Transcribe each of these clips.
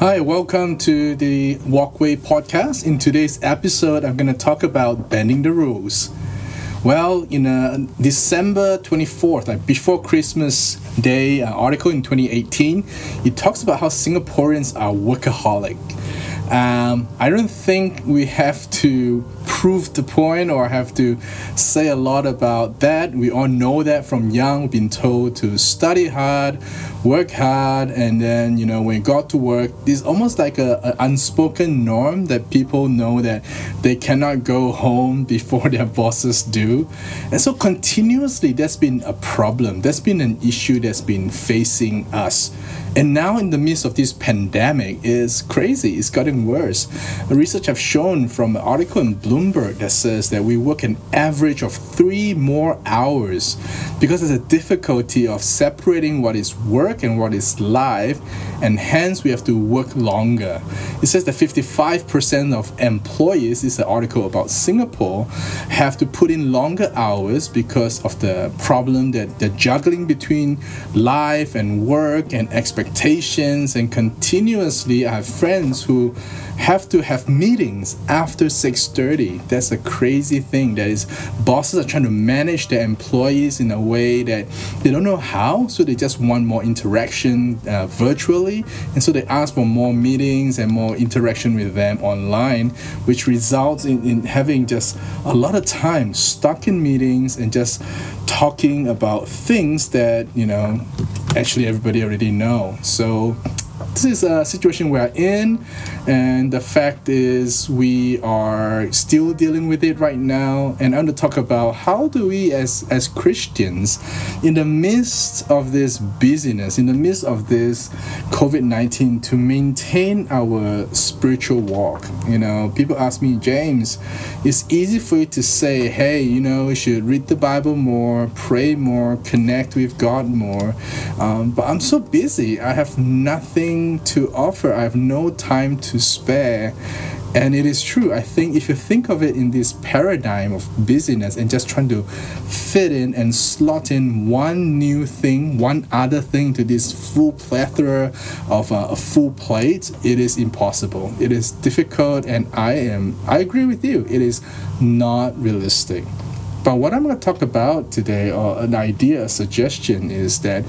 Hi, welcome to the Walkway podcast. In today's episode, I'm going to talk about bending the rules. Well, in a December 24th, like before Christmas Day uh, article in 2018, it talks about how Singaporeans are workaholic. Um, I don't think we have to prove the point or have to say a lot about that. We all know that from young, been told to study hard, work hard, and then, you know, when you got to work, it's almost like a, an unspoken norm that people know that they cannot go home before their bosses do. And so continuously, that's been a problem. That's been an issue that's been facing us. And now, in the midst of this pandemic, is crazy. It's gotten worse. Research have shown from an article in Bloomberg that says that we work an average of three more hours because there's a difficulty of separating what is work and what is life, and hence we have to work longer. It says that 55% of employees, this is an article about Singapore, have to put in longer hours because of the problem that the juggling between life and work and expectations and continuously I have friends who have to have meetings after 6.30 that's a crazy thing that is bosses are trying to manage their employees in a way that they don't know how so they just want more interaction uh, virtually. And so they ask for more meetings and more interaction with them online which results in, in having just a lot of time stuck in meetings and just talking about things that you know actually everybody already know. So this is a situation we are in, and the fact is we are still dealing with it right now. And I'm going to talk about how do we, as as Christians, in the midst of this busyness, in the midst of this COVID nineteen, to maintain our spiritual walk. You know, people ask me, James, it's easy for you to say, hey, you know, you should read the Bible more, pray more, connect with God more. Um, but I'm so busy. I have nothing to offer. I have no time to spare. And it is true. I think if you think of it in this paradigm of busyness and just trying to fit in and slot in one new thing, one other thing to this full plethora of uh, a full plate, it is impossible. It is difficult, and I am. I agree with you. It is not realistic. But what I'm going to talk about today, or an idea, a suggestion, is that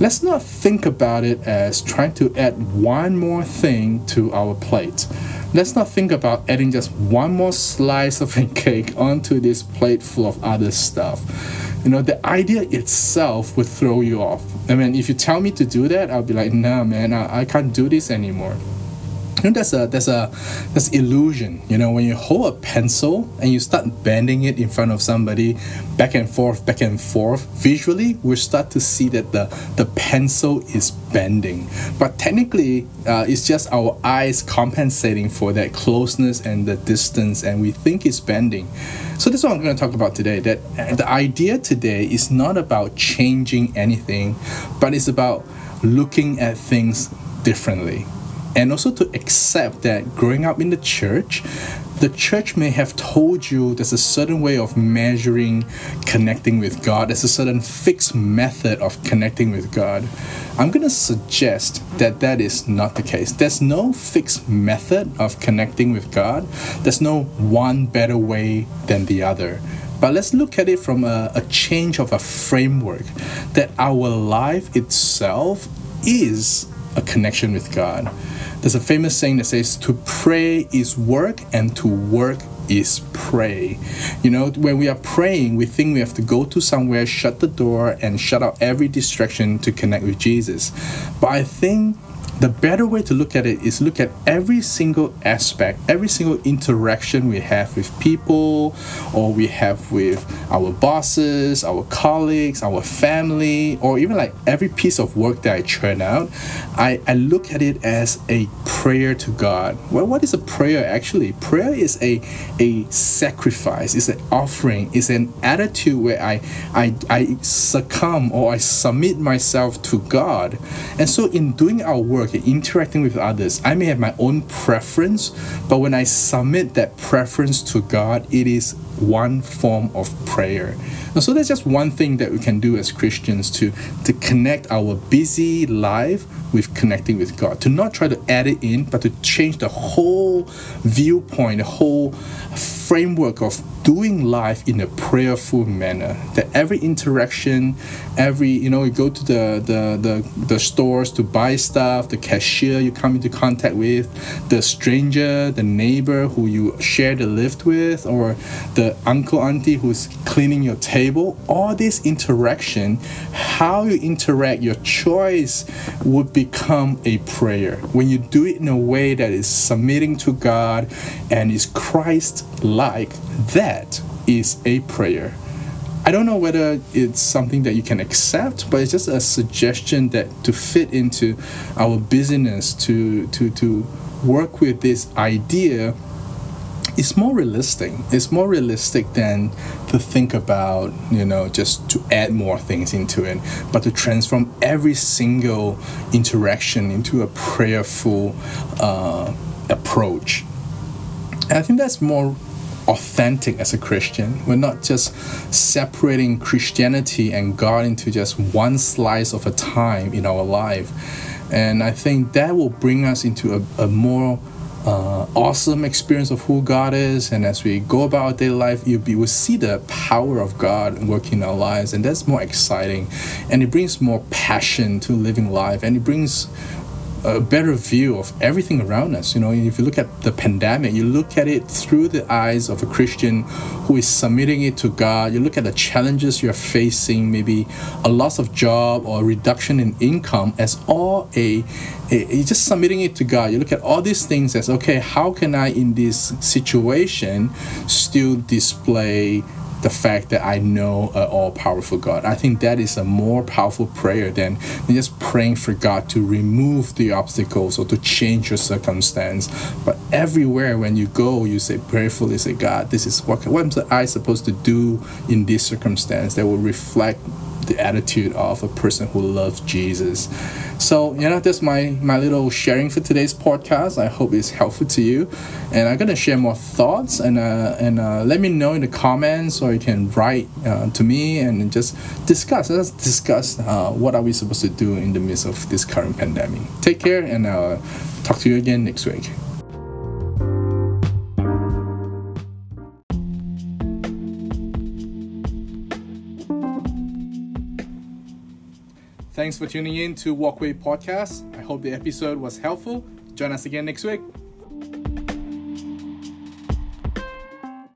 let's not think about it as trying to add one more thing to our plate. Let's not think about adding just one more slice of a cake onto this plate full of other stuff. You know, the idea itself would throw you off. I mean, if you tell me to do that, I'll be like, nah, man, I, I can't do this anymore you know there's a there's a there's illusion you know when you hold a pencil and you start bending it in front of somebody back and forth back and forth visually we start to see that the the pencil is bending. But technically uh, it's just our eyes compensating for that closeness and the distance and we think it's bending. So this is what i'm going to talk about today that the idea today is not about changing anything but it's about looking at things differently and also to accept that growing up in the church, the church may have told you there's a certain way of measuring connecting with God, there's a certain fixed method of connecting with God. I'm going to suggest that that is not the case. There's no fixed method of connecting with God, there's no one better way than the other. But let's look at it from a, a change of a framework that our life itself is a connection with God. There's a famous saying that says, To pray is work, and to work is pray. You know, when we are praying, we think we have to go to somewhere, shut the door, and shut out every distraction to connect with Jesus. But I think the better way to look at it is look at every single aspect, every single interaction we have with people or we have with our bosses, our colleagues, our family, or even like every piece of work that I churn out. I, I look at it as a prayer to God. Well, what is a prayer actually? Prayer is a, a sacrifice, it's an offering, it's an attitude where I, I, I succumb or I submit myself to God. And so in doing our work, work interacting with others, I may have my own preference, but when I submit that preference to God, it is one form of prayer. And so that's just one thing that we can do as Christians to, to connect our busy life with connecting with God. To not try to add it in, but to change the whole viewpoint, the whole framework of doing life in a prayerful manner. That every interaction, every you know, you go to the the the, the stores to buy stuff, the cashier you come into contact with, the stranger, the neighbor who you share the lift with, or the uncle auntie who's cleaning your table. All this interaction, how you interact, your choice would become a prayer. When you do it in a way that is submitting to God and is Christ like, that is a prayer. I don't know whether it's something that you can accept, but it's just a suggestion that to fit into our business, to to to work with this idea is more realistic. It's more realistic than to think about, you know, just to add more things into it, but to transform every single interaction into a prayerful uh, approach. And I think that's more authentic as a Christian. We're not just separating Christianity and God into just one slice of a time in our life. And I think that will bring us into a, a more uh, awesome experience of who God is. And as we go about our daily life, you will see the power of God working in our lives. And that's more exciting. And it brings more passion to living life. And it brings a better view of everything around us. You know, if you look at the pandemic, you look at it through the eyes of a Christian who is submitting it to God. You look at the challenges you're facing, maybe a loss of job or reduction in income, as all a, a, a just submitting it to God. You look at all these things as okay, how can I in this situation still display the fact that I know an all powerful God. I think that is a more powerful prayer than, just praying for God to remove the obstacles or to change your circumstance. But everywhere when you go, you say prayerfully, say, God, this is what, what am I supposed to do in this circumstance that will reflect the attitude of a person who loves Jesus. So, you know, that's my, my little sharing for today's podcast. I hope it's helpful to you. And I'm going to share more thoughts and, uh, and uh, let me know in the comments or you can write uh, to me and just discuss. Let's discuss uh, what are we supposed to do in the midst of this current pandemic. Take care and I'll talk to you again next week. Thanks for tuning in to Walkway Podcast. I hope the episode was helpful. Join us again next week.